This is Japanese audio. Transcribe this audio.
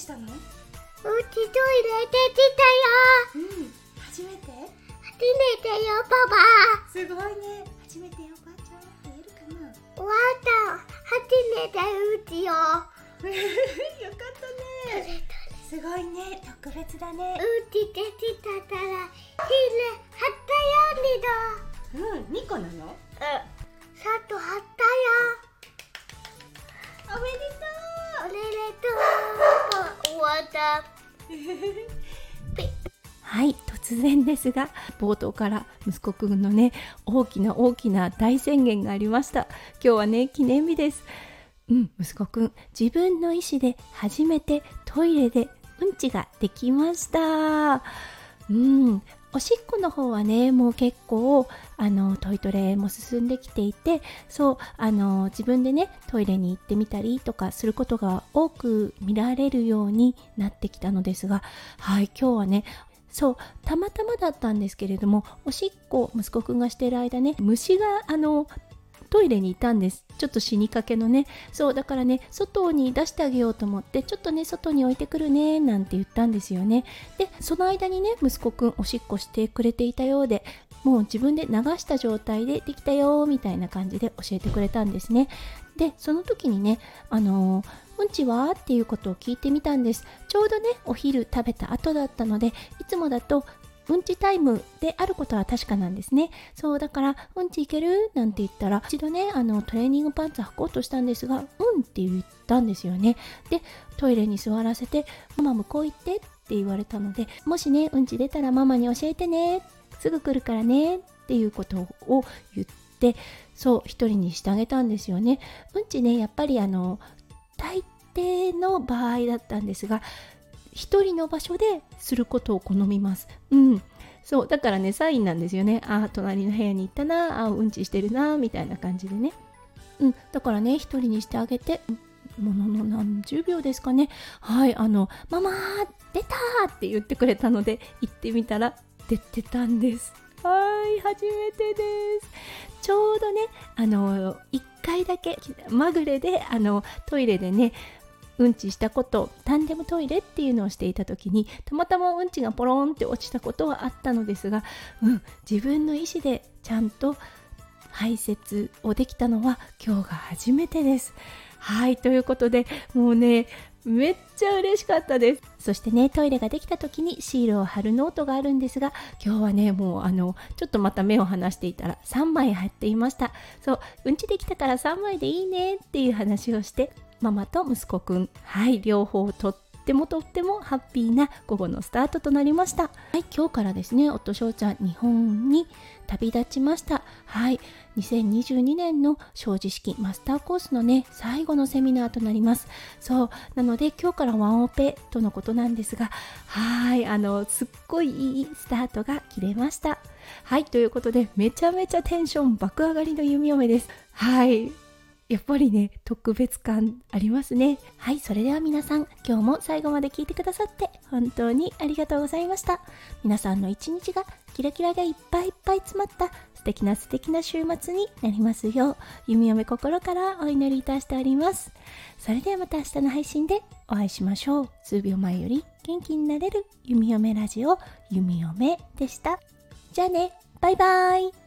したの？うちトイレ出てたよ。うん。初めて？初めてよパパ。すごいね。初めておばあちゃん言えるかな？終わった初めてうちよ。よかったねすごいね。特別だね。うち出てたからひれ貼ったようん2個なの？二度さっと貼ったよ。おめでおめでとう。終わったはい突然ですが冒頭から息子くんのね大きな大きな大宣言がありました。今日はね記念日です。うん息子くん自分の意思で初めてトイレでうんちができました。うん。おしっこの方はねもう結構あのトイトレも進んできていてそうあの自分でねトイレに行ってみたりとかすることが多く見られるようになってきたのですがはい今日はねそうたまたまだったんですけれどもおしっこ息子くんがしてる間ね虫があのトイレにいたんです。ちょっと死にかけのね。そうだからね外に出してあげようと思ってちょっとね外に置いてくるねなんて言ったんですよね。でその間にね息子くんおしっこしてくれていたようでもう自分で流した状態でできたよみたいな感じで教えてくれたんですね。でその時にねあのーうんちは？っていうことを聞いてみたんです。ちょうどねお昼食べた後だったのでいつもだとうんちタイムであることは確かなんですね。そうだからうんちいけるなんて言ったら一度ねあのトレーニングパンツ履こうとしたんですがうんって言ったんですよね。でトイレに座らせてママ向こう行ってって言われたのでもしねうんち出たらママに教えてねすぐ来るからねっていうことを言ってそう一人にしてあげたんですよね。うんちねやっぱりあの大抵の場合だったんですが一人の場所ですることを好みます。うん。そうだからねサインなんですよね。あー隣の部屋に行ったな。あーうんちしてるなみたいな感じでね。うん。だからね一人にしてあげてものの何十秒ですかね。はいあの「ママ出た!」って言ってくれたので行ってみたら出てたんです。はい初めてです。ちょうどねあの1回だけまぐれであのトイレでねうんちしたことタンデムトイレっていうのをしていた時にたまたまうんちがポロンって落ちたことはあったのですが、うん、自分の意思でちゃんと排泄をできたのは今日が初めてです。はいということでもうねめっちゃ嬉しかったですそしてねトイレができた時にシールを貼るノートがあるんですが今日はねもうあのちょっとまた目を離していたら3枚貼っていましたそううんちできたから3枚でいいねっていう話をしてママと息子くん。はい。両方とってもとってもハッピーな午後のスタートとなりました。はい。今日からですね夫翔ちゃん日本に旅立ちました。はい。2022年の正直式マスターコースのね最後のセミナーとなります。そう。なので今日からワンオペとのことなんですがはい。あのすっごいいいスタートが切れました。はい。ということでめちゃめちゃテンション爆上がりの弓嫁です。はい。やっぱりね特別感ありますね。はいそれでは皆さん今日も最後まで聞いてくださって本当にありがとうございました。皆さんの一日がキラキラがいっぱいいっぱい詰まった素敵な素敵な週末になりますよう弓嫁心からお祈りいたしております。それではまた明日の配信でお会いしましょう。数秒前より元気になれる弓嫁ラジオ弓嫁でした。じゃあねバイバーイ。